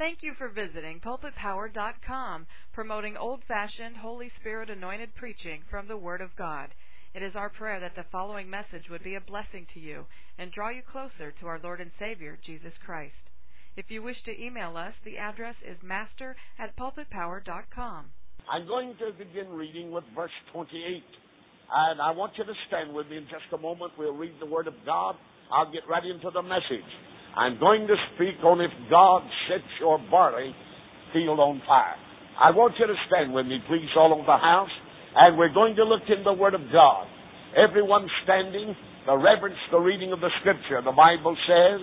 Thank you for visiting pulpitpower.com, promoting old-fashioned, Holy Spirit anointed preaching from the Word of God. It is our prayer that the following message would be a blessing to you and draw you closer to our Lord and Savior, Jesus Christ. If you wish to email us, the address is master at pulpitpower.com. I'm going to begin reading with verse 28. And I want you to stand with me in just a moment. We'll read the Word of God. I'll get right into the message. I'm going to speak on if God sets your barley field on fire. I want you to stand with me, please, all over the house, and we're going to look in the Word of God. Everyone standing, the reverence the reading of the Scripture. The Bible says,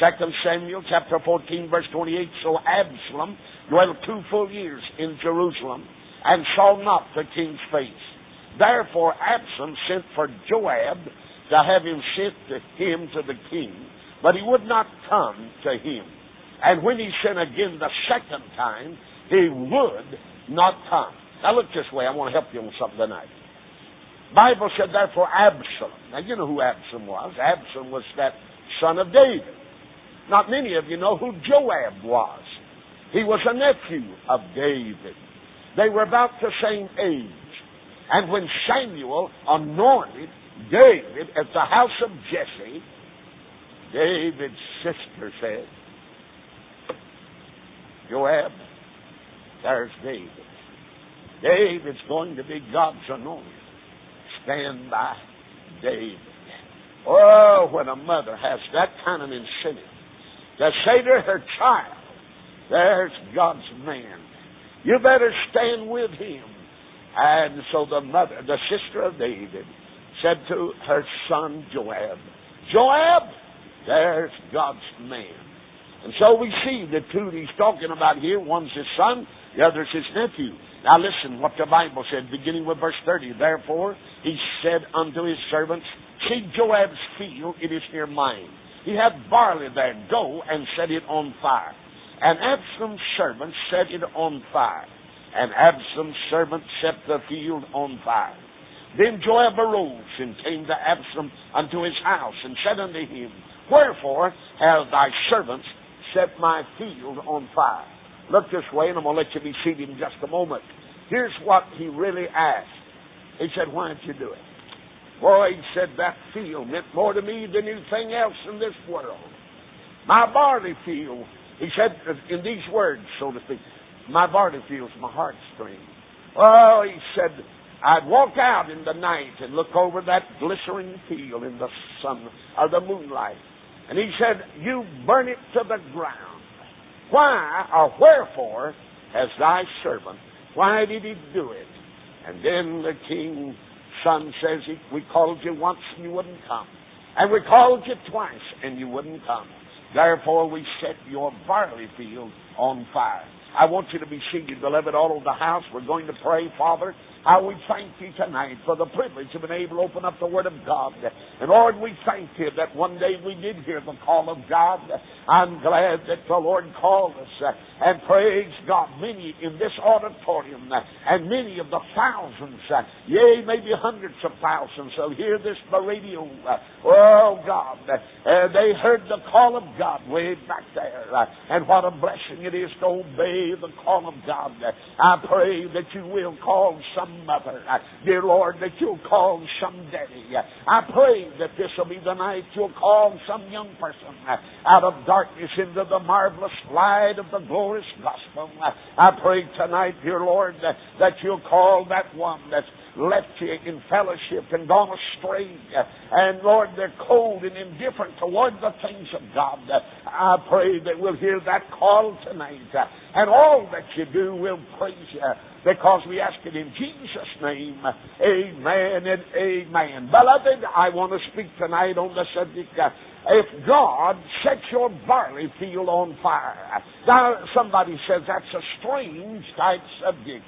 2 Samuel chapter 14, verse 28, So Absalom dwelt two full years in Jerusalem and saw not the king's face. Therefore Absalom sent for Joab to have him sent to him to the king but he would not come to him. And when he sent again the second time, he would not come. Now look this way. I want to help you on something tonight. Bible said, therefore, Absalom. Now you know who Absalom was. Absalom was that son of David. Not many of you know who Joab was. He was a nephew of David. They were about the same age. And when Samuel anointed David at the house of Jesse, David's sister said, Joab, there's David. David's going to be God's anointed. Stand by David. Oh, when a mother has that kind of incentive to say to her child, there's God's man. You better stand with him. And so the mother, the sister of David, said to her son Joab, Joab, there's God's man. And so we see the two he's talking about here. One's his son, the other's his nephew. Now listen what the Bible said, beginning with verse 30. Therefore, he said unto his servants, See Joab's field, it is near mine. He hath barley there. Go and set it on fire. And Absalom's servants set it on fire. And Absalom's servants set the field on fire. Then Joab arose and came to Absalom unto his house and said unto him, Wherefore have thy servants set my field on fire? Look this way, and I'm going to let you be seated in just a moment. Here's what he really asked. He said, Why didn't you do it? Boy, he said, that field meant more to me than anything else in this world. My barley field, he said in these words, so to speak, my barley field's my heartstring. Oh, he said, I'd walk out in the night and look over that glittering field in the sun or the moonlight. And he said, You burn it to the ground. Why or wherefore has thy servant, why did he do it? And then the king's son says, We called you once and you wouldn't come. And we called you twice and you wouldn't come. Therefore we set your barley field on fire. I want you to be seated, beloved, all over the house. We're going to pray, Father. How we thank you tonight for the privilege of being able to open up the Word of God. And Lord, we thank you that one day we did hear the call of God. I'm glad that the Lord called us. Uh, and praise God, many in this auditorium uh, and many of the thousands, uh, yea, maybe hundreds of thousands, will hear this by radio. Oh God, uh, they heard the call of God way back there. And what a blessing it is to obey the call of God. I pray that you will call some mother. Dear Lord, that you'll call some daddy. I pray that this will be the night you'll call some young person out of darkness into the marvelous light of the glorious gospel. I pray tonight, dear Lord, that, that you'll call that one that's left you in fellowship and gone astray. And Lord, they're cold and indifferent toward the things of God. I pray that we'll hear that call tonight. And all that you do will praise you because we ask it in Jesus' name. Amen and amen. Beloved, I want to speak tonight on the subject uh, if God sets your barley field on fire. Now, somebody says that's a strange type subject.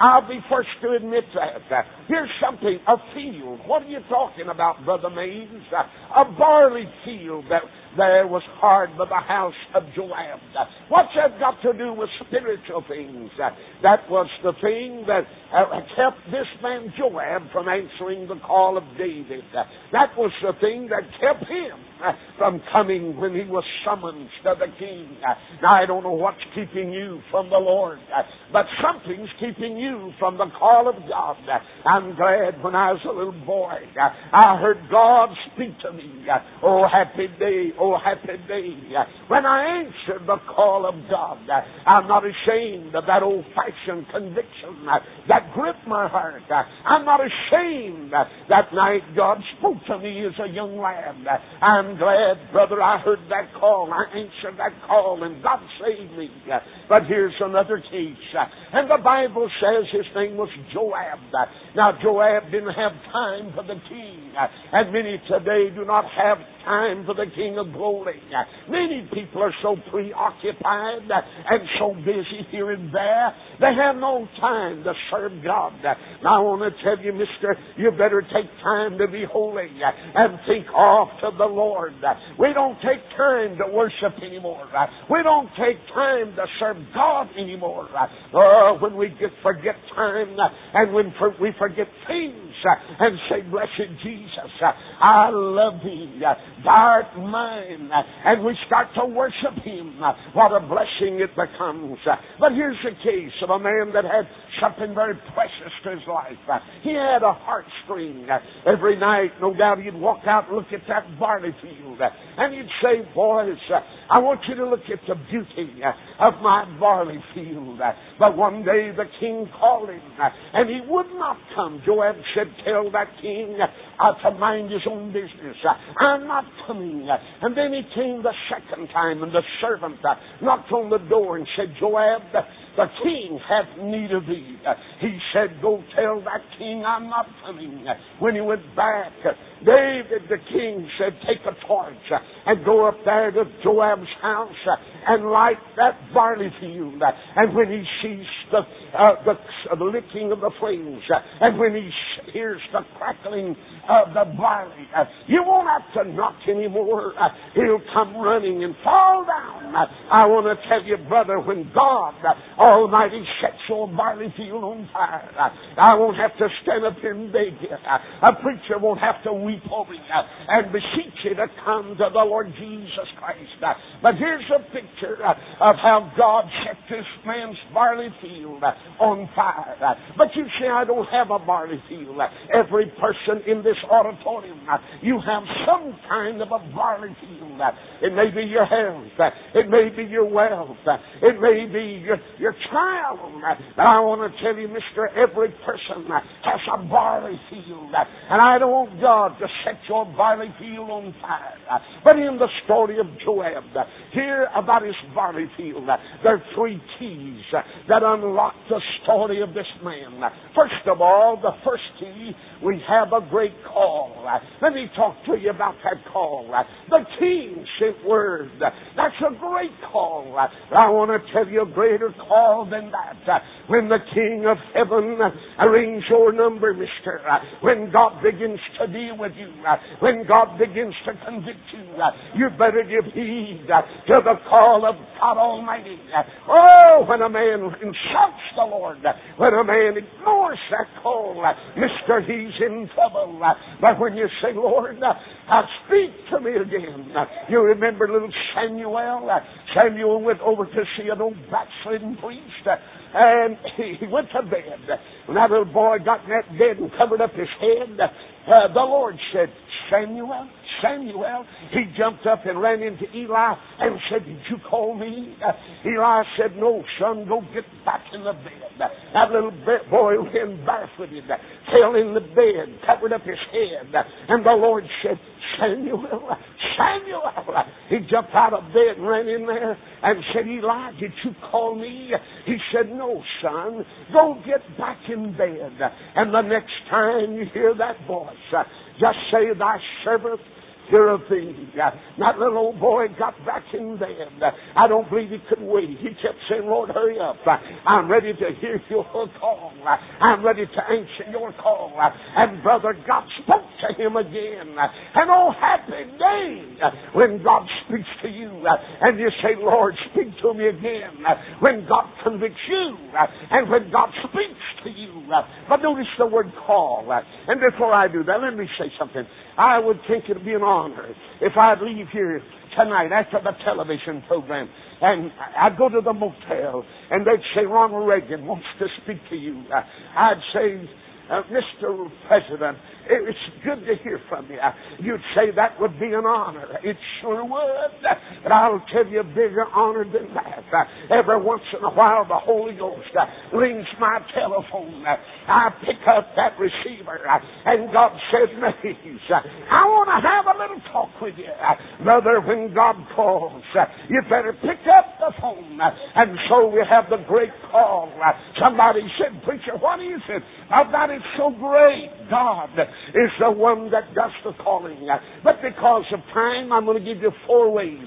I'll be first to admit that. Here's something, a field. What are you talking about, Brother Mays? A barley field that there was hard by the house of Joab. What's that got to do with spiritual things? That was the thing that uh, kept this man Joab from answering the call of David. That was the thing that kept him from coming when he was summoned to the king. Now, I don't know what's keeping you from the Lord, but something's keeping you from the call of God. I'm glad when I was a little boy, I heard God speak to me. Oh, happy day, oh, happy day. When I answered the call of God, I'm not ashamed of that old fashioned conviction that gripped my heart. I'm not ashamed that night God spoke to me as a young lad. I'm glad, brother, I heard that call. I answered that call, and God saved me. But here's another case. And the Bible says his name was Joab. Now, Joab didn't have time for the king. And many today do not have time for the King of Glory. Many people are so preoccupied and so busy here and there, they have no time to serve God. Now, I want to tell you, mister, you better take time to be holy and think off to the Lord. We don't take time to worship anymore. We don't take time to serve God anymore. Oh, when we get, forget time and when we forget things and say, Blessed Jesus, I love thee dark mind and we start to worship Him, what a blessing it becomes. But here's the case of a man that had something very precious to his life. He had a heartstring. Every night, no doubt, he'd walk out and look at that barley field and he'd say, Boys, I want you to look at the beauty of my barley field. But one day the king called him and he would not come. Joab said, Tell that king to mind his own business. I'm not coming. And then he came the second time, and the servant uh, knocked on the door and said, Joab, the king hath need of thee. He said, Go tell that king I'm not coming. When he went back, David the king said, Take a torch and go up there to Joab's house and light that barley field. And when he sees the, uh, the, the licking of the flames, and when he hears the crackling of the barley, uh, you won't have to knock anymore. Uh, he'll come running and fall down. I want to tell you, brother, when God Almighty sets your barley field on fire. I won't have to stand up and beg you. A preacher won't have to weep over you and beseech you to come to the Lord Jesus Christ. But here's a picture of how God set this man's barley field on fire. But you say, I don't have a barley field. Every person in this auditorium, you have some kind of a barley field. It may be your health. It may be your wealth. It may be your, your your child. But I want to tell you, mister, every person has a barley field. And I don't want God to set your barley field on fire. But in the story of Joab, hear about his barley field. There are three keys that unlock the story of this man. First of all, the first key, we have a great call. Let me talk to you about that call. The king sent word. That's a great call. I want to tell you a greater call than that. When the King of Heaven arranges your number, mister, when God begins to deal with you, when God begins to convict you, you better give heed to the call of God Almighty. Oh, when a man insults the Lord, when a man ignores that call, mister, he's in trouble. But when you say, Lord, speak to me again, you remember little Samuel? Samuel went over to see an old backslidden priest, and he went to bed. When that little boy got in that bed and covered up his head, uh, the Lord said, Samuel, Samuel. He jumped up and ran into Eli and said, Did you call me? Uh, Eli said, No, son, go get back in the bed. Uh, that little boy went barefooted, uh, fell in the bed, covered up his head, uh, and the Lord said, Samuel, Samuel. He jumped out of bed and ran in there and said, Eli, did you call me? He said, No, son. Go get back in bed. And the next time you hear that voice, just say, Thy servant thing. That little old boy got back in bed. I don't believe he could wait. He kept saying, Lord, hurry up. I'm ready to hear your call. I'm ready to answer your call. And brother, God spoke to him again. And oh, happy day when God speaks to you and you say, Lord, speak to me again. When God convicts you and when God speaks to you. But notice the word call. And before I do that, let me say something. I would think it would be an honor if I'd leave here tonight after the television program and I'd go to the motel and they'd say Ronald Reagan wants to speak to you. I'd say, uh, Mr. President, it's good to hear from you. You'd say that would be an honor. It sure would. But I'll tell you a bigger honor than that. Every once in a while, the Holy Ghost rings my telephone. I pick up that receiver, and God says, Mays, I want to have a little talk with you. Brother, when God calls, you better pick up the phone. And so we have the great call. Somebody said, Preacher, what is it? Oh, About it's so great. God is the one that does the calling. But because of time, I'm going to give you four ways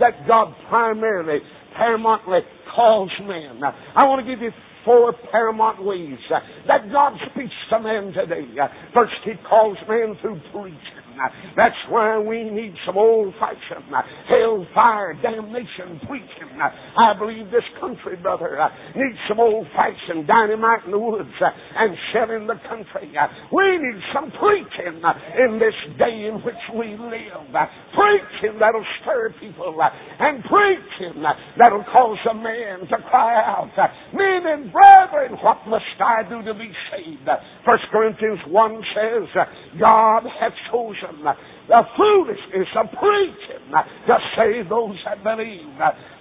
that God primarily, paramountly calls men. I want to give you four paramount ways that God speaks to men today. First, He calls men through preaching. That's why we need some old fashioned uh, hellfire damnation preaching. I believe this country, brother, uh, needs some old fashioned dynamite in the woods uh, and shell in the country. We need some preaching in this day in which we live. Preaching that'll stir people and preaching that'll cause a man to cry out, Men and brethren, what must I do to be saved? First Corinthians 1 says, God hath chosen the foolishness of preaching to save those that believe.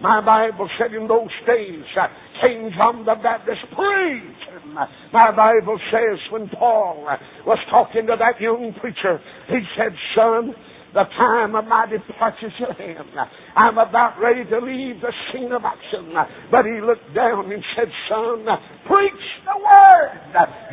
My Bible said in those days, uh, King John the Baptist preaching. My Bible says when Paul uh, was talking to that young preacher, he said, Son, the time of my departure shall end. I'm about ready to leave the scene of action. But he looked down and said, Son, preach the word.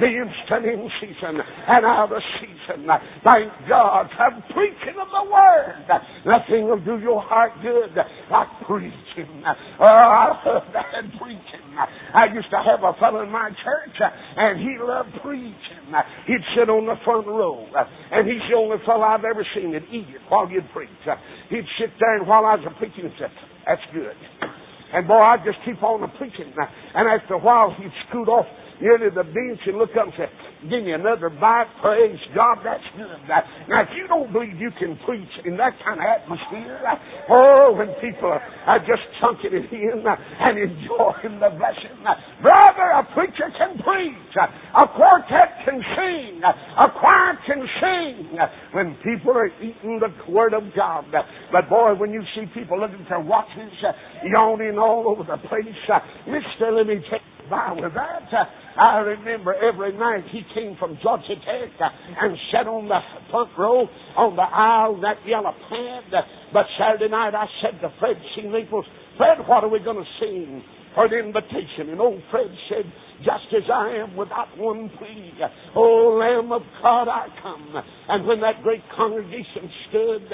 The instant in season and out of season. Thank God for preaching of the word. Nothing will do your heart good like preaching. Oh, I love that preaching. I used to have a fellow in my church, and he loved preaching. He'd sit on the front row, uh, and he's the only fellow I've ever seen that eat it while you'd preach. Uh, he'd sit there, and while I was preaching, he'd say, That's good. And boy, I'd just keep on preaching. Uh, and after a while, he'd scoot off nearly the bench and look up and say, Give me another bite. Praise God. That's good. Now, if you don't believe you can preach in that kind of atmosphere, oh, when people are, just chunking it in and enjoying the blessing, brother, a preacher can preach. A quartet can sing. A choir can sing. When people are eating the Word of God. But boy, when you see people looking for watches, yawning all over the place, Mister, let me take by with that. I remember every night he came from Georgia Tech and sat on the front row on the aisle, that yellow pad. But Saturday night I said to Fred C. Naples, Fred, what are we going to sing for the invitation? And old Fred said, just as I am without one plea. O Lamb of God, I come. And when that great congregation stood,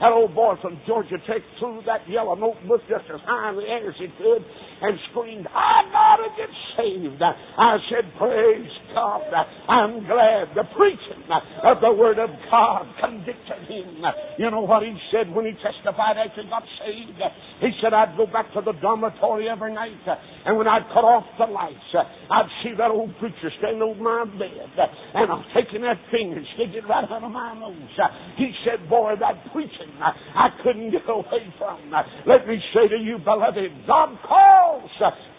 that old boy from Georgia Tech threw that yellow notebook just as high in the air as he could and screamed, I gotta get saved. I said, Praise God. I'm glad the preaching of the Word of God convicted him. You know what he said when he testified after he got saved? He said, I'd go back to the dormitory every night, and when I'd cut off the lights, I'd see that old preacher standing over my bed, and I'm taking that finger and sticking it right of my nose. He said, Boy, that preaching I couldn't get away from. Let me say to you, beloved, God calls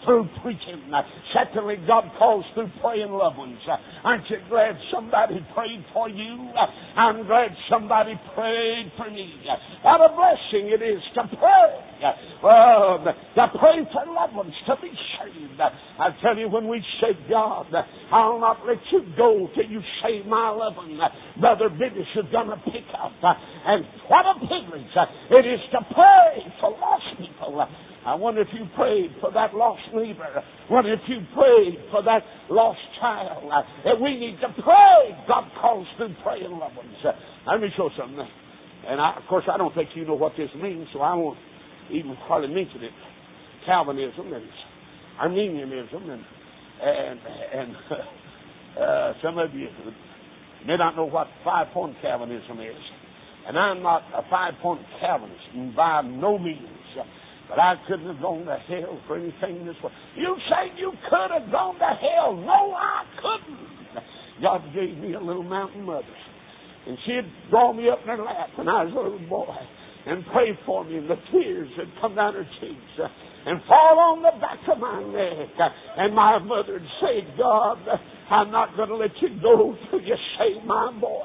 through preaching. Secondly, God calls through praying loved ones. Aren't you glad somebody prayed for you? I'm glad somebody prayed for me. What a blessing it is to pray. Well, to pray for loved ones to be saved. I tell you, when we say, God, I'll not let you go till you save my loved one. Brother Business is going to pick up. And what a privilege it is to pray for lost people. I wonder if you prayed for that lost neighbor. Wonder if you prayed for that lost child. That we need to pray. God calls through praying loved ones. Let me show something. And I, of course, I don't think you know what this means, so I won't even hardly mention it. Calvinism and Arminianism and and and uh, some of you may not know what five point Calvinism is. And I'm not a five point Calvinist by no means. But I couldn't have gone to hell for anything this way. You say you could have gone to hell. No, I couldn't. God gave me a little mountain mother. And she'd draw me up in her lap when I was a little boy and pray for me, and the tears would come down her cheeks and fall on the back of my neck. And my mother would say, God, I'm not going to let you go till you save my boy.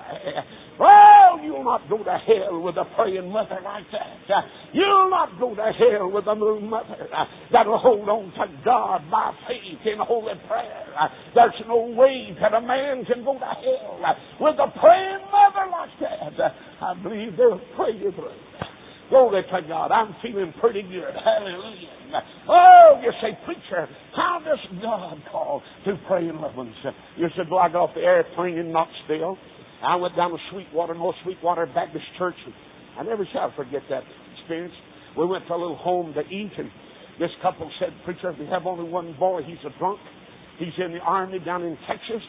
Well, you'll not go to hell with a praying mother like that. You'll not go to hell with a little mother that'll hold on to God by faith in holy prayer. There's no way that a man can go to hell with a praying mother like that. I believe they'll pray you through. Glory to God. I'm feeling pretty good. Hallelujah. Oh, you say, preacher, how does God call to praying loved ones? You said, well, I got off the airplane in Knoxville. I went down to Sweetwater, North Sweetwater Baptist Church. I never shall forget that experience. We went to a little home to eat, and this couple said, Preacher, we have only one boy. He's a drunk. He's in the army down in Texas.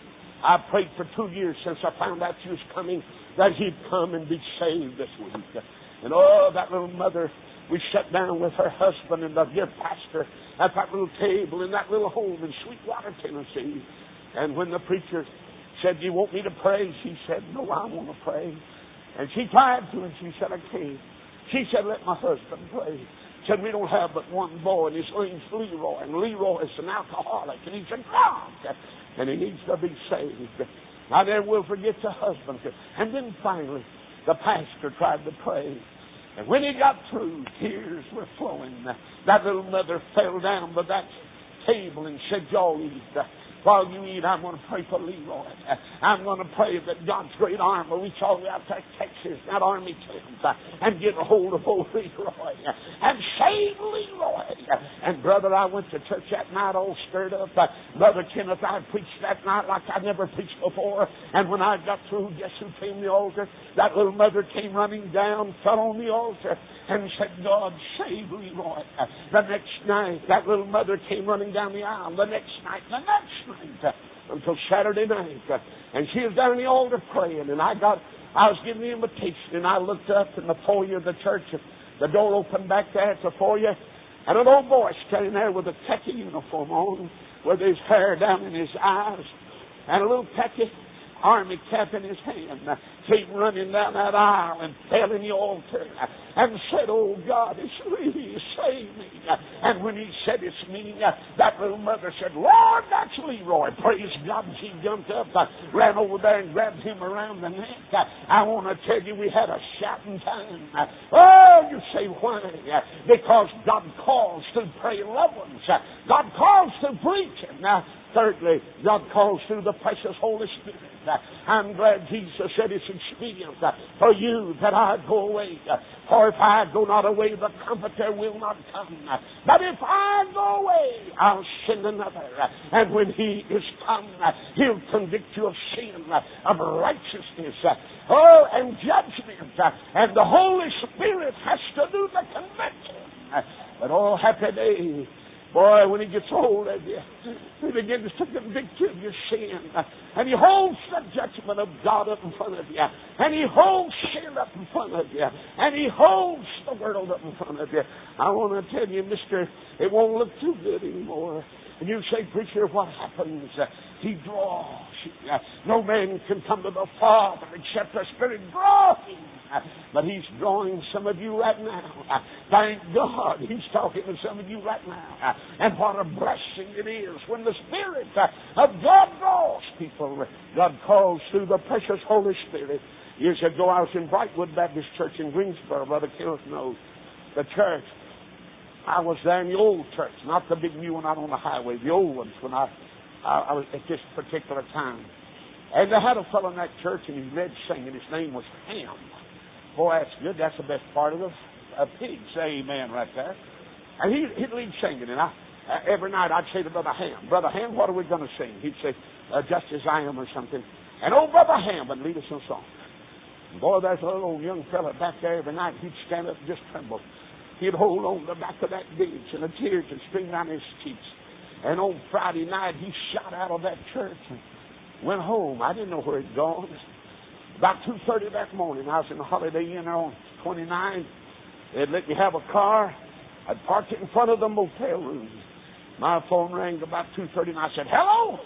I prayed for two years since I found out he was coming that he'd come and be saved this week. And oh, that little mother, we sat down with her husband and the dear pastor at that little table in that little home in Sweetwater, Tennessee. And when the preacher said, Do you want me to pray? She said, No, I want to pray. And she tried to, and she said, I can't. She said, Let my husband pray. Said, We don't have but one boy, and his name's Leroy. And Leroy is an alcoholic, and he's a drunk, and he needs to be saved. I never will forget the husband. And then finally, the pastor tried to pray. And when he got through, tears were flowing. That little mother fell down by that table and said, Y'all eat. While you eat, I'm going to pray for Leroy. I'm going to pray that God's great arm will reach all the way out to Texas, that army camp, and get a hold of old Leroy and save Leroy. And brother, I went to church that night all stirred up. Brother Kenneth, I preached that night like I never preached before. And when I got through, guess who came to the altar? That little mother came running down, fell on the altar, and said, God, save Leroy. The next night, that little mother came running down the aisle. The next night, the next night, until Saturday night. And she was down in the altar praying, and I got, I was giving the invitation, and I looked up in the foyer of the church. and The door opened back there at the foyer, and an old boy standing there with a techie uniform on, with his hair down in his eyes, and a little techie army cap in his hand, came running down that aisle and fell in the altar and said, Oh God, it's me, save me. And when he said it's me, that little mother said, Lord, that's Leroy. Praise God. And she jumped up, ran over there and grabbed him around the neck. I want to tell you, we had a shouting time. Oh, you say why? Because God calls to pray loved ones. God calls to preach. Thirdly, God calls through the precious Holy Spirit. I'm glad Jesus said it's expedient for you that I go away. For if I go not away, the Comforter will not come. But if I go away, I'll send another. And when he is come, he'll convict you of sin, of righteousness, oh, and judgment. And the Holy Spirit has to do the conviction. But oh, happy day Boy, when he gets hold of you, he begins to convict you of your sin. And he holds the judgment of God up in front of you. And he holds sin up in front of you. And he holds the world up in front of you. I want to tell you, mister, it won't look too good anymore. And you say, preacher, what happens? He draws. No man can come to the Father except the Spirit draws him. But He's drawing some of you right now. Thank God He's talking to some of you right now. And what a blessing it is when the Spirit of God draws people. God calls through the precious Holy Spirit. Years ago, I was in Brightwood Baptist Church in Greensboro. Brother Kenneth knows the church. I was there in the old church, not the big new one out on the highway, the old ones when I, I, I was at this particular time. And they had a fellow in that church, and he led singing. His name was Ham. Boy, that's good. That's the best part of the a pig. Say amen right there. And he, he'd lead singing, and I, uh, every night I'd say to Brother Ham, Brother Ham, what are we going to sing? He'd say, uh, Just as I am or something. And old Brother Ham would lead us in song. Boy, there's a little young fella back there every night. He'd stand up and just tremble. He'd hold on the back of that bench, and the tears would stream down his cheeks. And on Friday night, he shot out of that church and went home. I didn't know where he'd gone. About 2.30 that morning, I was in the Holiday Inn on 29. They'd let me have a car. I'd park it in front of the motel room. My phone rang about 2.30, and I said, hello?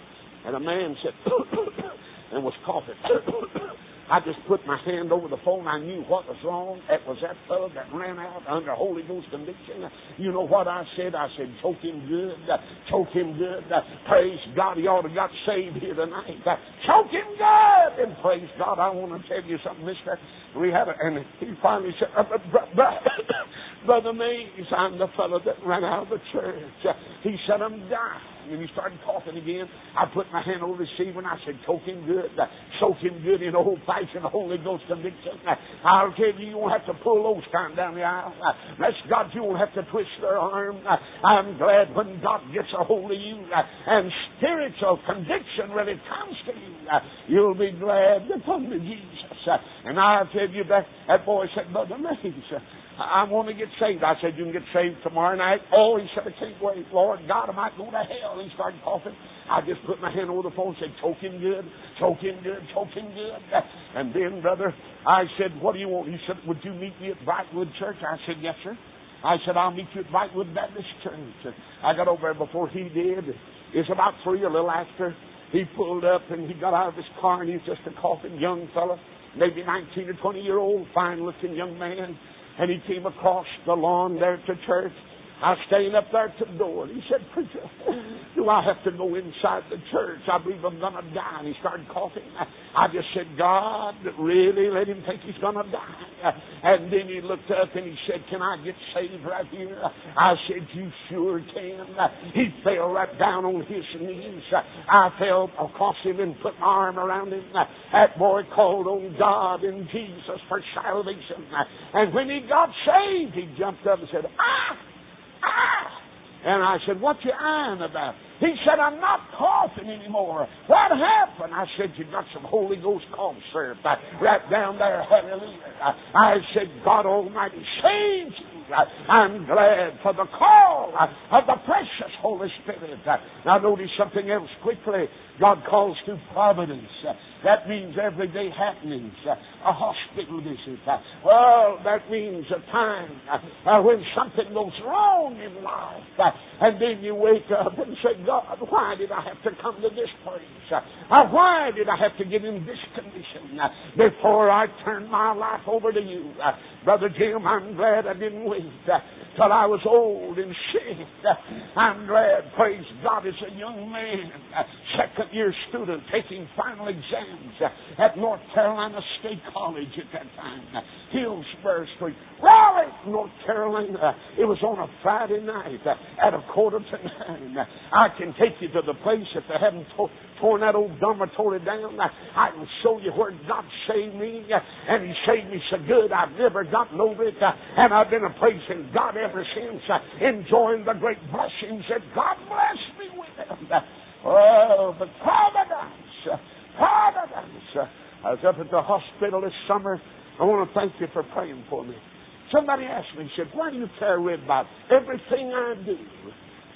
And a man said, and was coughing. I just put my hand over the phone. I knew what was wrong. It was that fellow that ran out under Holy Ghost conviction. You know what I said? I said, choke him good. choke him good. praise God. He ought to got saved here tonight. choke him good. And praise God. I want to tell you something, mister. We had a, and he finally said, uh, Brother Mays, I'm the fellow that ran out of the church. He said, I'm dying and he started coughing again. I put my hand over his receiver and I said, choke him good, uh, soak him good in old fashioned Holy Ghost conviction. Uh, I'll tell you, you won't have to pull those kind down the aisle. Uh, bless God, you won't have to twist their arm. I'm glad when God gets a hold of you and spiritual conviction really comes to you, you'll be glad to come to Jesus. And I'll tell you that, that boy said, Brother Mays, I want to get saved. I said, You can get saved tomorrow night. Oh, he said, I can't wait. Lord God, I might go to hell. He started coughing. I just put my hand over the phone and said, Choke him good, choke him good, choke him good. And then, brother, I said, What do you want? He said, Would you meet me at Brightwood Church? I said, Yes, sir. I said, I'll meet you at Brightwood Baptist Church. I got over there before he did. It's about three, a little after. He pulled up and he got out of his car and he's just a coughing young fellow, maybe 19 or 20 year old, fine looking young man and he came across the lawn there to church. I was staying up there at the door, he said, Preacher, do I have to go inside the church? I believe I'm going to die. And he started coughing. I just said, God, really let him think he's going to die. And then he looked up and he said, Can I get saved right here? I said, You sure can. He fell right down on his knees. I fell across him and put my arm around him. That boy called on God and Jesus for salvation. And when he got saved, he jumped up and said, Ah! And I said, What you eyeing about? He said, I'm not coughing anymore. What happened? I said, You got some Holy Ghost cough syrup right down there. Hallelujah. I said, God Almighty saved you. I'm glad for the call of the precious Holy Spirit. Now, notice something else quickly. God calls to providence. That means everyday happenings, a hospital visit. Well, that means a time uh, when something goes wrong in life. And then you wake up and say, God, why did I have to come to this place? Uh, why did I have to get in this condition uh, before I turn my life over to you? Uh, Brother Jim, I'm glad I didn't wait till I was old and sick. I'm glad, praise God, as a young man, second year student, taking final exams at North Carolina State College at that time, Hillsborough Street, Raleigh, North Carolina. It was on a Friday night at a quarter to nine. I can take you to the place if they haven't to- torn that old dormitory down. I can show you where God saved me, and He saved me so good I've never gotten over it, and I've been praising God ever since, enjoying the great blessings that God blessed me with. Oh, but providence, providence. I was up at the hospital this summer. I want to thank you for praying for me. Somebody asked me, said, why do you red Bible? Everything I do,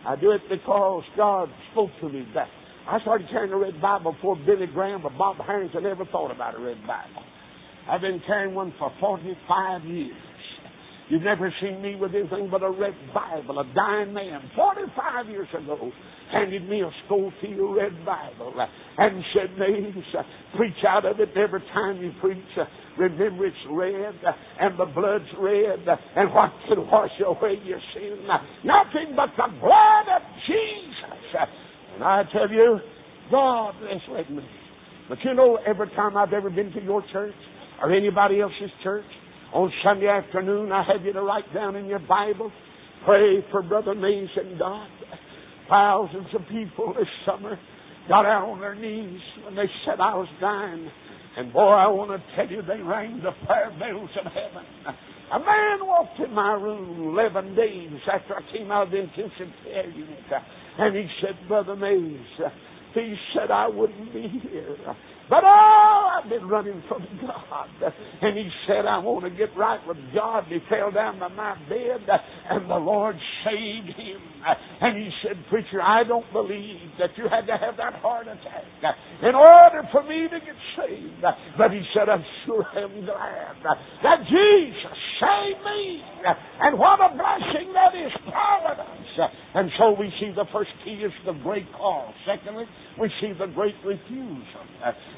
I do it because God spoke to me that. I started carrying a red Bible before Billy Graham or Bob Harrington ever thought about a red Bible. I've been carrying one for 45 years. You've never seen me with anything but a red Bible. A dying man, 45 years ago, handed me a Scofield red Bible and said, Mays, preach out of it every time you preach. Remember it's red and the blood's red and what can wash away your sin? Nothing but the blood of Jesus. And I tell you, God bless me. But you know, every time I've ever been to your church or anybody else's church, on Sunday afternoon, I had you to write down in your Bible, pray for Brother Mays and God. Thousands of people this summer got out on their knees when they said I was dying. And boy, I want to tell you, they rang the prayer bells of heaven. A man walked in my room 11 days after I came out of the intensive care unit. And he said, Brother Mays, uh, he said I wouldn't be here. But oh, I've been running from God. And he said, I want to get right with God. He fell down by my bed, and the Lord saved him. And he said, Preacher, I don't believe that you had to have that heart attack in order for me to get saved. But he said, I sure am glad that Jesus saved me. And what a blessing that is, providence. And so we see the first key is the great call. Secondly, we see the great refusal.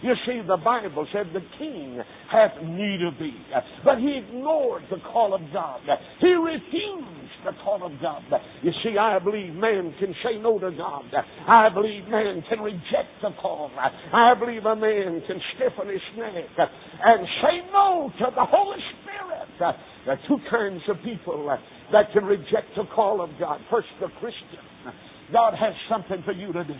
You see, the Bible said the king hath need of thee. But he ignored the call of God. He refused the call of God. You see, I believe man can say no to God. I believe man can reject the call. I believe a man can stiffen his neck and say no to the Holy Spirit. There are two kinds of people that can reject the call of God. First, the Christian. God has something for you to do.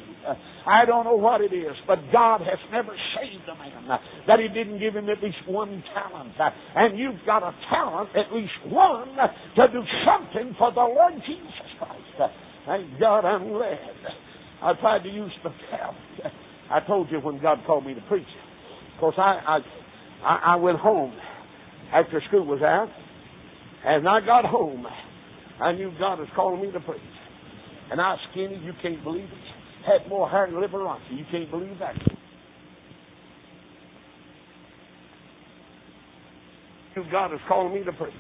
I don't know what it is, but God has never saved a man that He didn't give him at least one talent. And you've got a talent, at least one, to do something for the Lord Jesus Christ. Thank God I'm glad. I tried to use the talent. I told you when God called me to preach. Of course, I, I, I went home after school was out, and I got home. I knew God was calling me to preach. And I was skinny, you can't believe it. Had more hair than Liberace, you can't believe that. God is calling me to preach.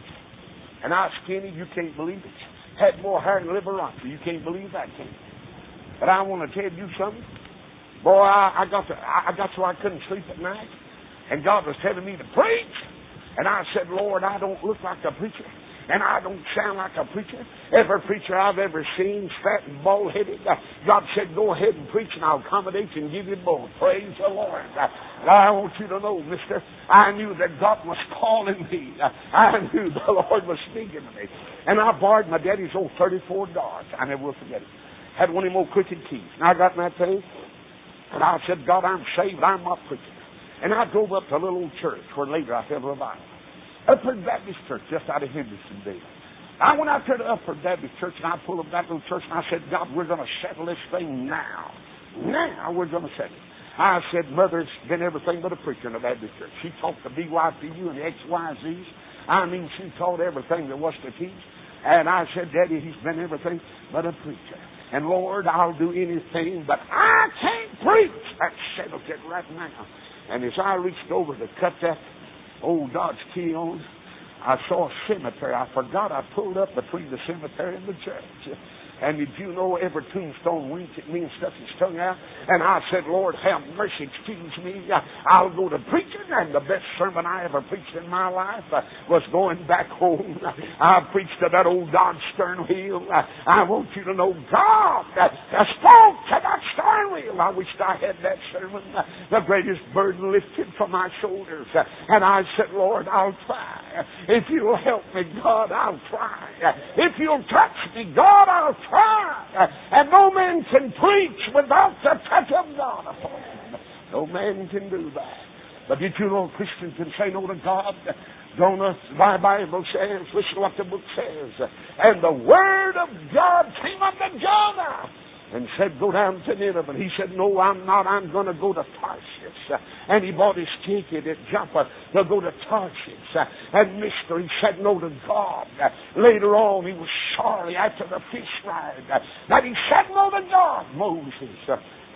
And I was skinny, you can't believe it. Had more hair than Liberace, you can't believe that, can? But I want to tell you something. Boy, I, I got to, I got so I couldn't sleep at night. And God was telling me to preach. And I said, Lord, I don't look like a preacher and I don't sound like a preacher. Every preacher I've ever seen, fat and bald headed. Uh, God said, Go ahead and preach, and I'll accommodate you and give you both. Praise the Lord. Uh, I want you to know, mister, I knew that God was calling me. Uh, I knew the Lord was speaking to me. And I borrowed my daddy's old 34 Dodge. I never will forget it. Had one of them old crooked keys. And I got in that thing, and I said, God, I'm saved. I'm not preaching. And I drove up to a little old church where later I felt revival. Upward Baptist Church just out of Hendersonville. I went out there to Upward Baptist Church and I pulled up that little church and I said, God, we're going to settle this thing now. Now we're going to settle it. I said, Mother's been everything but a preacher in the Baptist Church. She taught the BYPU and the XYZs. I mean, she taught everything there was to teach. And I said, Daddy, he's been everything but a preacher. And Lord, I'll do anything, but I can't preach. That settles it right now. And as I reached over to cut that old Dodge key on. I saw a cemetery. I forgot I pulled up between the cemetery and the church. And did you know every tombstone winks at me and stuff his tongue out? And I said, Lord, have mercy, excuse me. I'll go to preaching. And the best sermon I ever preached in my life uh, was going back home. I preached to that old Dodge stern wheel. I want you to know God uh, spoke to that stern wheel. I wished I had that sermon. The greatest burden lifted from my shoulders. And I said, Lord, I'll try. If you'll help me, God, I'll try. If you'll touch me, God, I'll try. And no man can preach without the touch of God upon him. No man can do that. But did you know Christians can say no to God? Jonah, my Bible says, listen to what the book says. And the word of God came unto Jonah and said, Go down to Nineveh. And he said, No, I'm not. I'm going to go to Tarshish. And he bought his ticket at Joppa to go to Tarshish. And Mr. He said no to God. Later on, he was sorry after the fish ride that he said no to God. Moses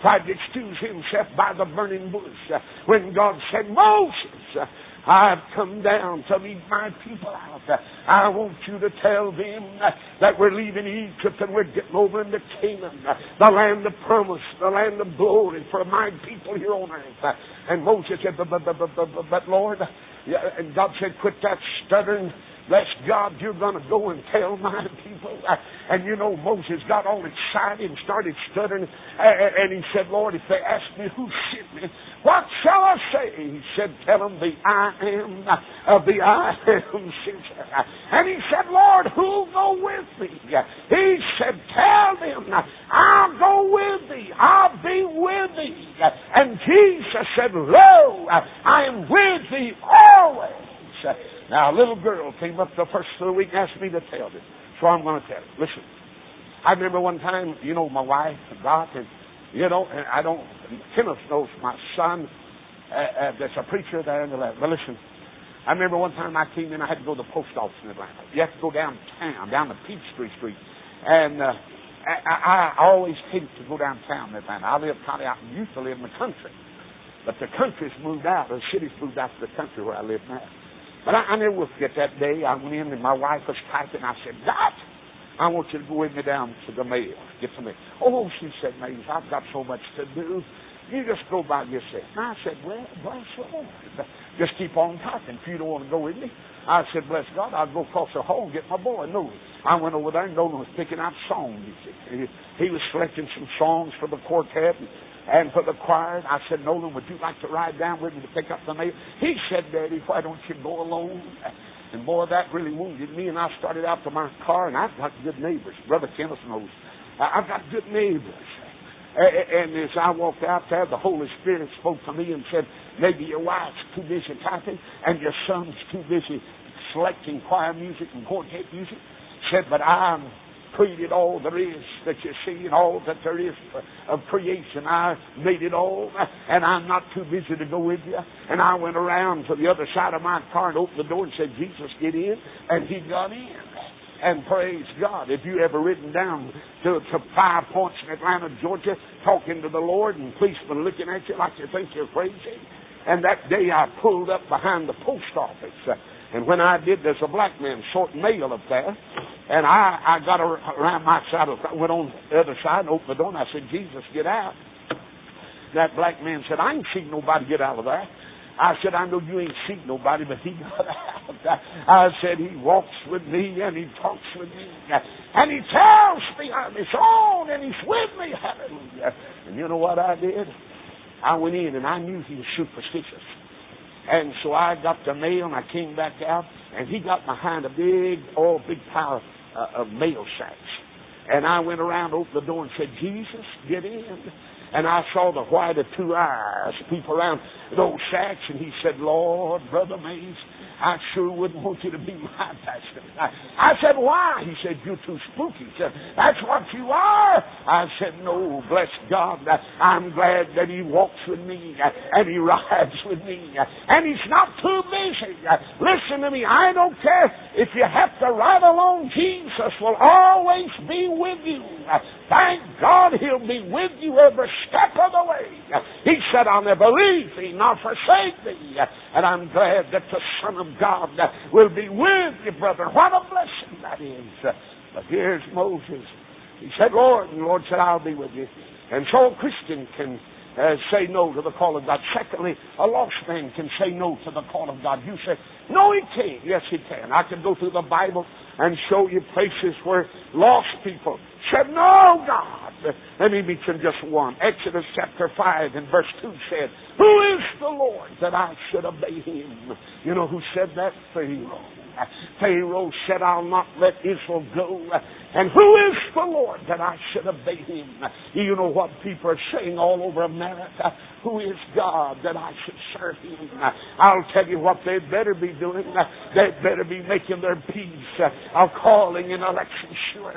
tried to excuse himself by the burning bush when God said, Moses, I've come down to lead my people out. I want you to tell them that we're leaving Egypt and we're getting over into Canaan, the land of promise, the land of glory for my people here on earth. And Moses said, but, but, but, but, but Lord, and God said, quit that stuttering Bless God, you're going to go and tell my people. And you know, Moses got all excited and started stuttering. And he said, Lord, if they ask me who sent me, what shall I say? He said, tell them the I am of the I am sent. And he said, Lord, who'll go with me? He said, tell them, I'll go with thee. I'll be with thee. And Jesus said, Lo, I am with thee always now, a little girl came up the first of the week and asked me to tell it. So I'm going to tell it. Listen. I remember one time, you know, my wife, Dot, and You know, and I don't, Kenneth knows my son uh, uh, that's a preacher there in the left. But listen, I remember one time I came in, I had to go to the post office in Atlanta. You have to go downtown, down the Peachtree Street. And uh, I, I always hated to go downtown in Atlanta. I live kind of out, used to live in the country. But the country's moved out, the city's moved out to the country where I live now. But I, I never will forget that day. I went in and my wife was typing. I said, Dot, I want you to go with me down to the mail. Get some mail. Oh, she said, Mays, I've got so much to do. You just go by yourself. And I said, well, bless the Lord. Just keep on talking if you don't want to go with me. I said, bless God, I'll go across the hall and get my boy, Nolan. I went over there and Nolan was picking out songs, see. He was selecting some songs for the quartet and, and for the choir. I said, Nolan, would you like to ride down with me to pick up the mail? He said, Daddy, why don't you go alone? And boy, that really wounded me. And I started out to my car, and I've got good neighbors. Brother Kenneth knows. I've got good neighbors. And as I walked out there, the Holy Spirit spoke to me and said, maybe your wife's too busy typing and your son's too busy selecting choir music and quartet music. Said, but I'm created all there is that you see and all that there is of creation. I made it all, and I'm not too busy to go with you. And I went around to the other side of my car and opened the door and said, Jesus, get in. And he got in. And praise God. If you ever ridden down to, to Five Points in Atlanta, Georgia, talking to the Lord and policemen looking at you like you think you're crazy. And that day I pulled up behind the post office. And when I did, there's a black man short mail up there. And I, I got around my side, of, went on the other side and opened the door and I said, Jesus, get out. That black man said, I ain't seen nobody get out of there. I said, I know you ain't seen nobody, but he got out. I said, he walks with me and he talks with me. And he tells me I'm his own and he's with me. Hallelujah. And you know what I did? I went in and I knew he was superstitious. And so I got the mail and I came back out and he got behind a big, oh, big pile uh, of mail sacks. And I went around, opened the door and said, Jesus, get in and I saw the white of two eyes peep around those sacks, and he said, Lord, Brother Mays, I sure wouldn't want you to be my pastor. I, I said, why? He said, you're too spooky. Said, that's what you are. I said, no, bless God. I'm glad that he walks with me uh, and he rides with me uh, and he's not too busy. Uh, listen to me. I don't care if you have to ride along. Jesus will always be with you. Thank God he'll be with you every step of the way. He said, I'll never leave thee nor forsake thee. And I'm glad that the Son of God will be with you, brother. What a blessing that is. But here's Moses. He said, Lord, and the Lord said, I'll be with you. And so a Christian can uh, say no to the call of God. Secondly, a lost man can say no to the call of God. You say, no, he can't. Yes, he can. I can go through the Bible and show you places where lost people said, no, God. Let me mention just one. Exodus chapter 5 and verse 2 said, Who is the Lord that I should obey him? You know who said that? Pharaoh. Pharaoh said, I'll not let Israel go. And who is the Lord that I should obey him? You know what people are saying all over America? Who is God that I should serve him? I'll tell you what they better be doing. They better be making their peace of calling an election sure.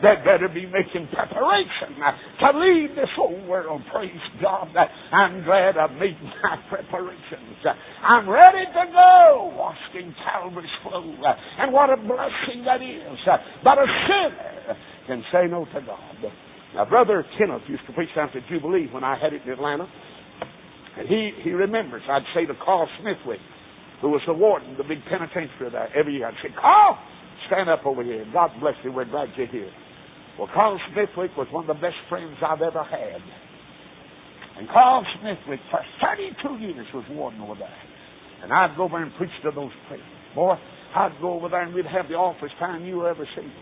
They better be making preparation to leave this whole world. Praise God. I'm glad I've made my preparations. I'm ready to go, washed in Calvary's flow. And what a blessing that is. But a sinner can say no to God. Now, Brother Kenneth used to preach down at Jubilee when I had it in Atlanta. And he, he remembers, I'd say to Carl Smithwick, who was the warden, the big penitentiary there, every year, I'd say, Carl, stand up over here. God bless you, we're glad you're here. Well, Carl Smithwick was one of the best friends I've ever had. And Carl Smithwick, for 32 years, was warden over there. And I'd go over and preach to those prisoners. Boy, I'd go over there and we'd have the awfulest time you ever seen.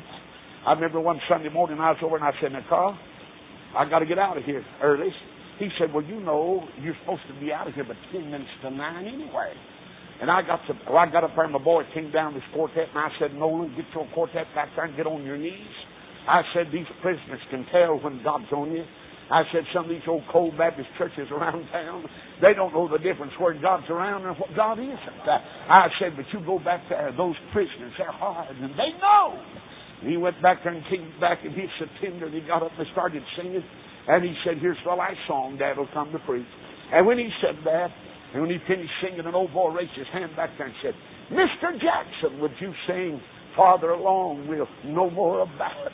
I remember one Sunday morning I was over and I said, now, Carl, I got to get out of here early. He said, Well, you know, you're supposed to be out of here but 10 minutes to 9 anyway. And I got to, well, I got up there and my boy came down this quartet and I said, Nolan, get your quartet back there and get on your knees. I said, These prisoners can tell when God's on you. I said, some of these old cold Baptist churches around town, they don't know the difference where God's around and what God isn't. I said, but you go back there, those prisoners, they're hard, and they know And he went back there and came back, and he and he got up and started singing. And he said, here's the last song Dad'll come to preach. And when he said that, and when he finished singing, an old boy raised his hand back there and said, Mr. Jackson, would you sing farther along? We'll know more about it.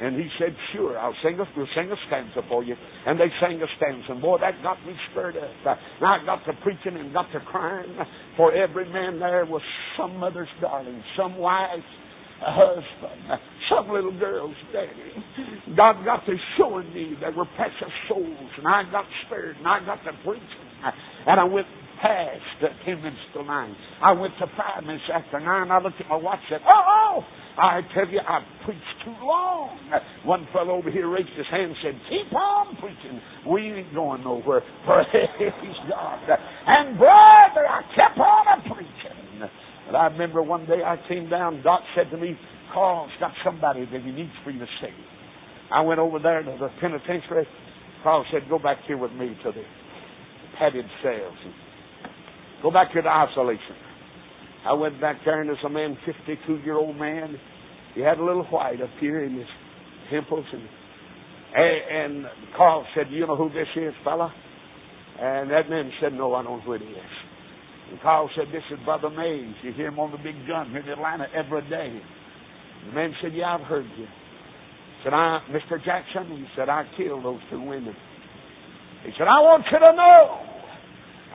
And he said, Sure, I'll sing a, we'll sing a stanza for you. And they sang a stanza. And boy, that got me stirred up. And I got to preaching and got to crying. For every man there was some mother's darling, some wife's husband, some little girl's daddy. God got to showing me there were precious souls. And I got stirred and I got to preaching. And I went past 10 minutes to 9. I went to 5 minutes after 9. I looked at my watch and said, Oh, oh, I tell you, I preached too long. One fellow over here raised his hand and said, Keep on preaching. We ain't going nowhere. Praise God. And brother, I kept on preaching. I remember one day I came down, Doc said to me, Carl's got somebody that he needs for you to see. I went over there to the penitentiary. Carl said, Go back here with me to the padded cells. Go back here to isolation. I went back there and there's a man, 52 year old man. He had a little white up here in his temples. And, and Carl said, You know who this is, fella? And that man said, No, I don't know who it is. And Carl said, This is Brother Mays. You hear him on the big gun here in Atlanta every day. The man said, Yeah, I've heard you. Said, I, Mr. Jackson, he said, I killed those two women. He said, I want you to know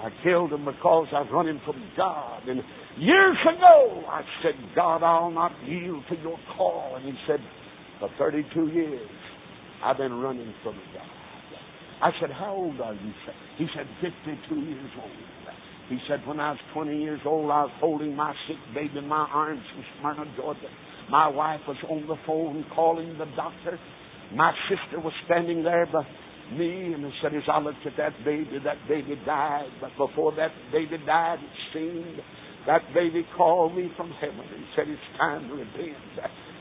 I killed them because I was running from God. And years ago, I said, God, I'll not yield to your call. And he said, for 32 years, I've been running from God. I said, how old are you? He said, 52 years old. He said, when I was 20 years old, I was holding my sick baby in my arms from Smyrna, Georgia. My wife was on the phone calling the doctor. My sister was standing there, but me and he said as I looked at that baby, that baby died. But before that baby died, it seemed that baby called me from heaven and said it's time to repent.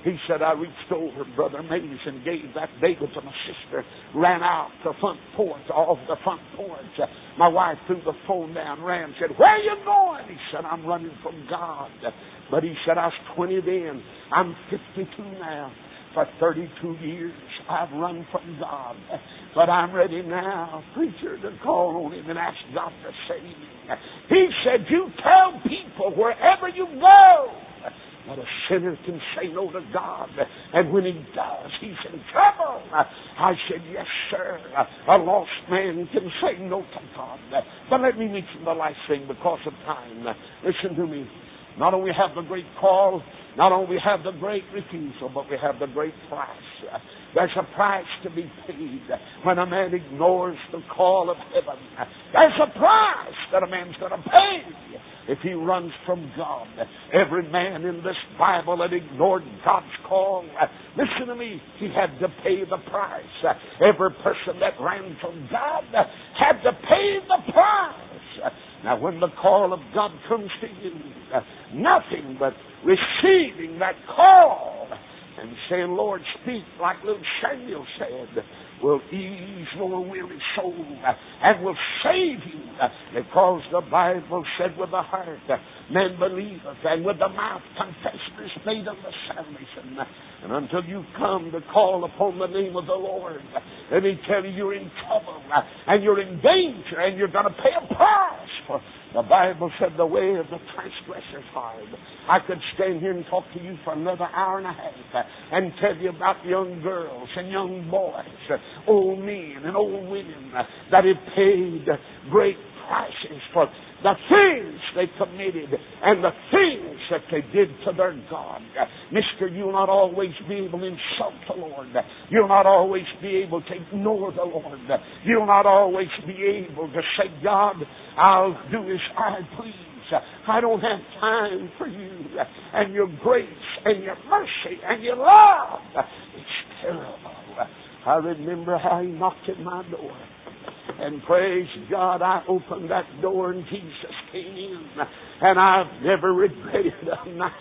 He said, I reached over Brother Mays and gave that baby to my sister, ran out the front porch, off the front porch. My wife threw the phone down, ran, said, Where you going? He said, I'm running from God. But he said, I was 20 then. I'm 52 now. For 32 years, I've run from God. But I'm ready now, preacher, to call on Him and ask God to save me. He said, You tell people wherever you go that a sinner can say no to God. And when he does, he's in trouble. I said, Yes, sir. A lost man can say no to God. But let me mention the last thing because of time. Listen to me. Not only have the great call, not only have the great refusal, but we have the great price. There's a price to be paid when a man ignores the call of heaven. There's a price that a man's going to pay if he runs from God. Every man in this Bible that ignored God's call, listen to me, he had to pay the price. Every person that ran from God had to pay the price. Now, when the call of God comes to you, nothing but receiving that call and saying, Lord, speak, like little Samuel said, will ease your weary soul and will save you because the Bible said with the heart man believeth and with the mouth confession is made of the salvation. And until you come to call upon the name of the Lord, let me tell you, you're in trouble and you're in danger and you're going to pay a price for the Bible said the way of the transgressor is hard. I could stand here and talk to you for another hour and a half and tell you about young girls and young boys, old men and old women that have paid great prices for the things they committed and the things that they did to their God. Mister, you'll not always be able to insult the Lord. You'll not always be able to ignore the Lord. You'll not always be able to say, God, I'll do as I please. I don't have time for you and your grace and your mercy and your love. It's terrible. I remember how he knocked at my door. And praise God, I opened that door and Jesus came in. And I've never regretted a night,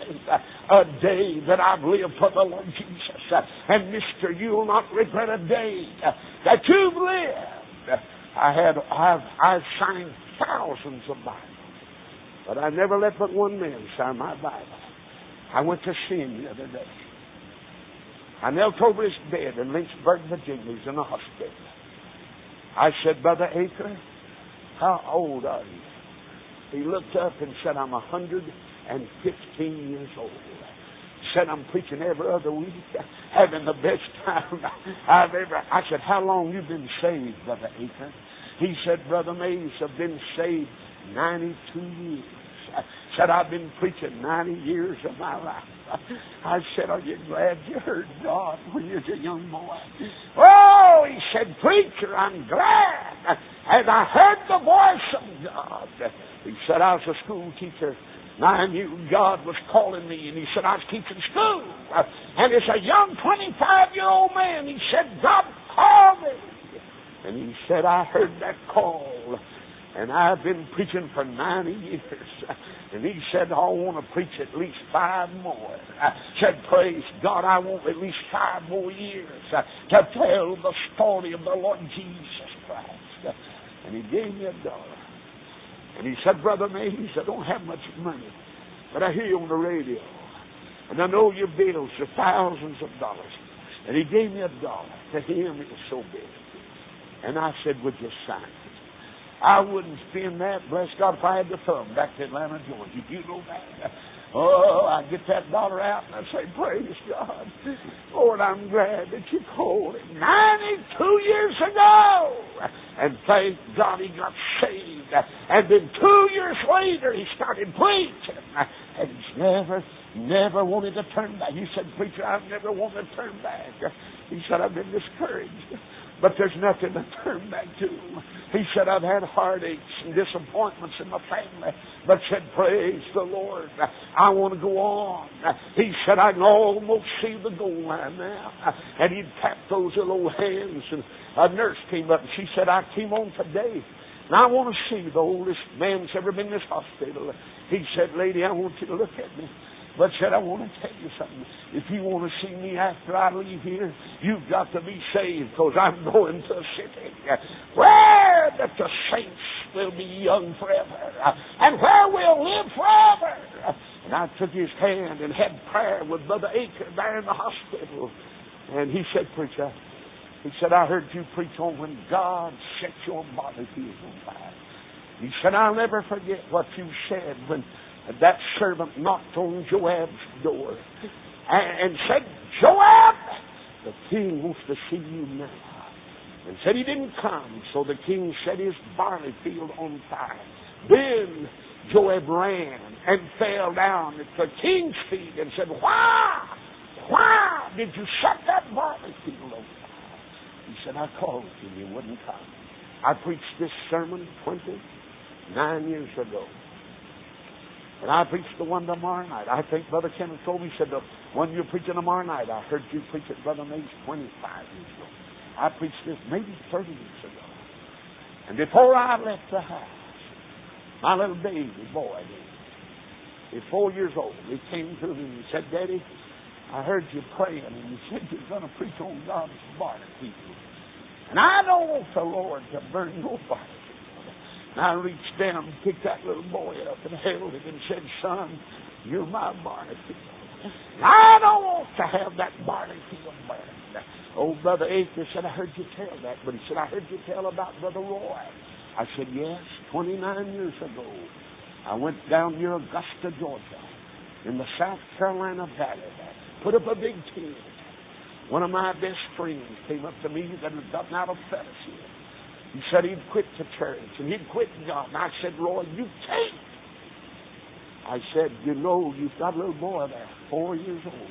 a day that I've lived for the Lord Jesus. And mister, you'll not regret a day that you've lived. I had, I've, I've signed thousands of Bibles. But I never let but one man sign my Bible. I went to see him the other day. I knelt over his bed in Lynchburg, Virginia. He's in the hospital. I said, Brother Aker, how old are you? He looked up and said, I'm 115 years old. Said, I'm preaching every other week, having the best time I've ever. I said, How long you been saved, Brother Aker? He said, Brother Mays, I've been saved 92 years. Said, I've been preaching 90 years of my life. I said, Are you glad you heard God when you was a young boy? Oh, he said, Preacher, I'm glad. And I heard the voice of God. He said, I was a school teacher. And I knew God was calling me, and he said, I was teaching school. And as a young 25 year old man, he said, God called me. And he said, I heard that call. And I've been preaching for 90 years. And he said, I want to preach at least five more. I said, Praise God, I want at least five more years uh, to tell the story of the Lord Jesus Christ. And he gave me a dollar. And he said, Brother Mays, I don't have much money, but I hear you on the radio. And I know your bills are thousands of dollars. And he gave me a dollar. To him, it was so big. And I said, Would you sign? I wouldn't spend that, bless God, if I had the thumb back to Atlanta, Georgia. You know that. Oh, I get that dollar out and I say, Praise God. Lord, I'm glad that you called him 92 years ago. And thank God he got saved. And then two years later, he started preaching. And he's never, never wanted to turn back. He said, Preacher, I've never wanted to turn back. He said, I've been discouraged. But there's nothing to turn back to. He said, I've had heartaches and disappointments in my family, but said, Praise the Lord. I want to go on. He said, I can almost see the goal line now. And he'd tap those little hands, and a nurse came up and she said, I came on today. And I want to see the oldest man that's ever been in this hospital. He said, Lady, I want you to look at me. But said, I want to tell you something. If you want to see me after I leave here, you've got to be saved because I'm going to a city where that the saints will be young forever and where we'll live forever. And I took his hand and had prayer with Brother Aker there in the hospital. And he said, Preacher, he said, I heard you preach on when God set your body fields on fire. He said, I'll never forget what you said when that servant knocked on Joab's door and, and said, Joab, the king wants to see you now. And said he didn't come, so the king set his barley field on fire. Then Joab ran and fell down at the king's feet and said, Why? Why did you set that barley field on fire? He said, I called you, you wouldn't come. I preached this sermon 29 years ago. And I preach the one tomorrow night. I think Brother Kenneth told me, he said, the one you're preaching tomorrow night, I heard you preach it, Brother Mays, 25 years ago. I preached this maybe 30 years ago. And before I left the house, my little baby boy, he's four years old, he came to me and said, Daddy, I heard you praying, and you said you're going to preach on God's barter people. And I don't want the Lord to burn your barter and I reached down and picked that little boy up and held him and said, Son, you're my Barnafield. I don't want to have that Barnafield burned. Old Brother Aker said, I heard you tell that. But he said, I heard you tell about Brother Roy. I said, Yes, 29 years ago. I went down near Augusta, Georgia, in the South Carolina Valley, put up a big tent. One of my best friends came up to me that had gotten out of fellowship. He said he'd quit the church and he'd quit God. And I said, Lord, you can't. I said, you know, you've got a little boy there, four years old.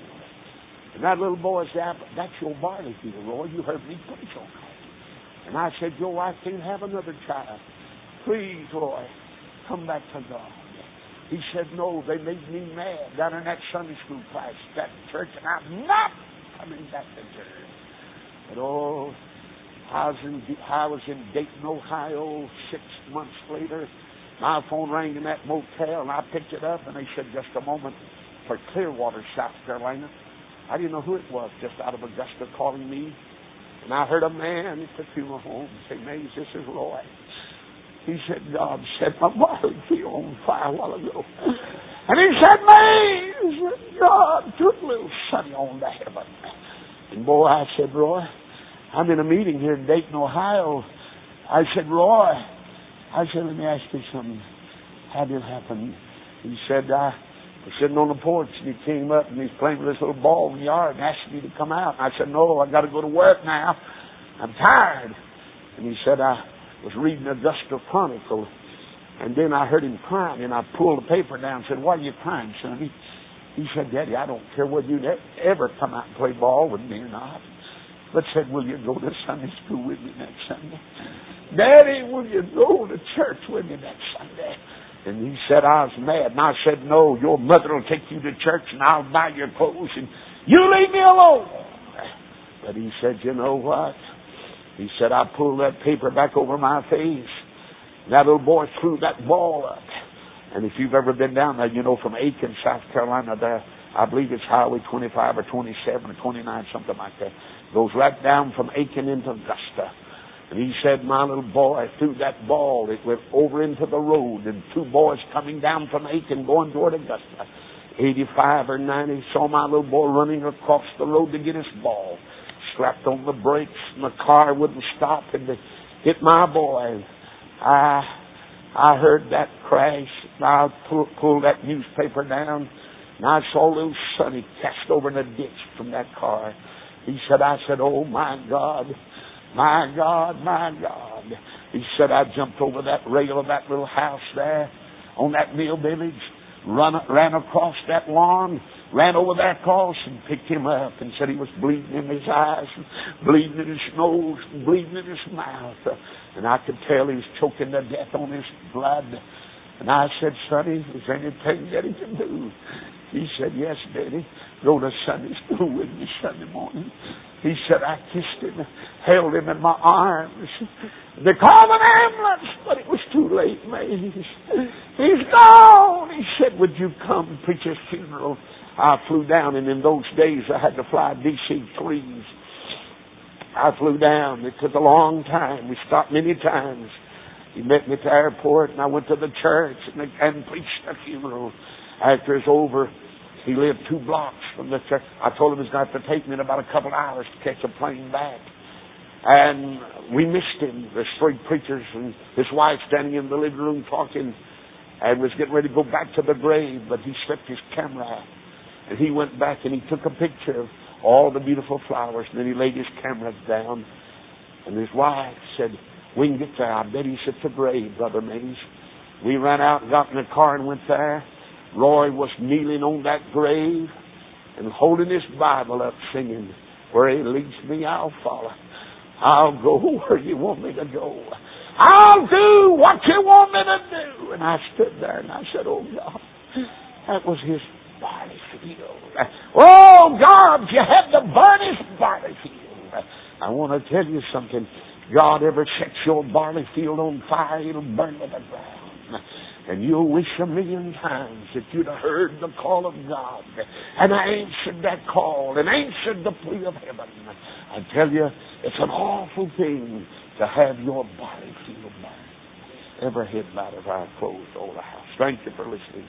And that little boy said, that's your field, Roy. You heard me preach on that. And I said, your wife can't have another child. Please, Roy, come back to God. He said, no, they made me mad down in that Sunday school class, that church, and I'm not coming back to church. But oh, I was in I was in Dayton, Ohio. Six months later, my phone rang in that motel, and I picked it up, and they said just a moment for Clearwater, South Carolina. I didn't know who it was, just out of Augusta calling me. And I heard a man at the funeral home say, Mays, this is Roy. He said, God set my body on fire a while ago. And he said, Mays, God took a little Sonny on to heaven. And boy, I said, Roy, I'm in a meeting here in Dayton, Ohio. I said, Roy, I said, let me ask you something. How did it happen? He said, I was sitting on the porch and he came up and he's playing with this little ball in the yard and asked me to come out. And I said, no, I got to go to work now. I'm tired. And he said, I was reading Augusta Chronicle and then I heard him crying and I pulled the paper down and said, why are you crying, son? He, he said, Daddy, I don't care whether you ever come out and play ball with me or not. But said, will you go to Sunday school with me next Sunday? Daddy, will you go to church with me next Sunday? And he said I was mad. And I said, no, your mother will take you to church and I'll buy your clothes and you leave me alone. But he said, you know what? He said, I pulled that paper back over my face. That little boy threw that ball up. And if you've ever been down there, you know from Aiken, South Carolina, there, I believe it's Highway 25 or 27 or 29, something like that. Goes right down from Aiken into Augusta. And he said, my little boy threw that ball. It went over into the road, and two boys coming down from Aiken going toward Augusta. 85 or 90 saw my little boy running across the road to get his ball. Slapped on the brakes, and the car wouldn't stop, and they hit my boy. I, I heard that crash. I pulled, pulled that newspaper down, and I saw little Sonny cast over in a ditch from that car. He said, I said, oh my God. My God, my God. He said, I jumped over that rail of that little house there on that mill village, run, ran across that lawn, ran over that cross and picked him up and said he was bleeding in his eyes, bleeding in his nose, bleeding in his mouth. And I could tell he was choking to death on his blood. And I said, Sonny, is there anything that he can do? He said, Yes, Daddy. Go to Sunday school with me Sunday morning. He said, I kissed him, held him in my arms. They called an ambulance, but it was too late, Mays. He's gone. He said, Would you come preach his funeral? I flew down, and in those days I had to fly DC 3s. I flew down. It took a long time. We stopped many times. He met me at the airport, and I went to the church and, and preached the funeral. After it's over, he lived two blocks from the church. I told him he was going to have to take me in about a couple of hours to catch a plane back. And we missed him. There's three preachers and his wife standing in the living room talking and was getting ready to go back to the grave, but he slipped his camera out. And he went back and he took a picture of all the beautiful flowers and then he laid his camera down. And his wife said, we can get there. I bet he's at the grave, Brother Mays. We ran out and got in the car and went there. Roy was kneeling on that grave and holding his Bible up, singing, Where he leads me, I'll follow. I'll go where you want me to go. I'll do what you want me to do. And I stood there and I said, Oh God, that was his body field. Oh God, you had to burn his body field. I want to tell you something. God ever sets your barley field on fire, it'll burn to the ground. And you'll wish a million times that you'd have heard the call of God and I answered that call and answered the plea of heaven. I tell you, it's an awful thing to have your body feel burned. Every head bowed, eye closed, all the house. Thank you for listening.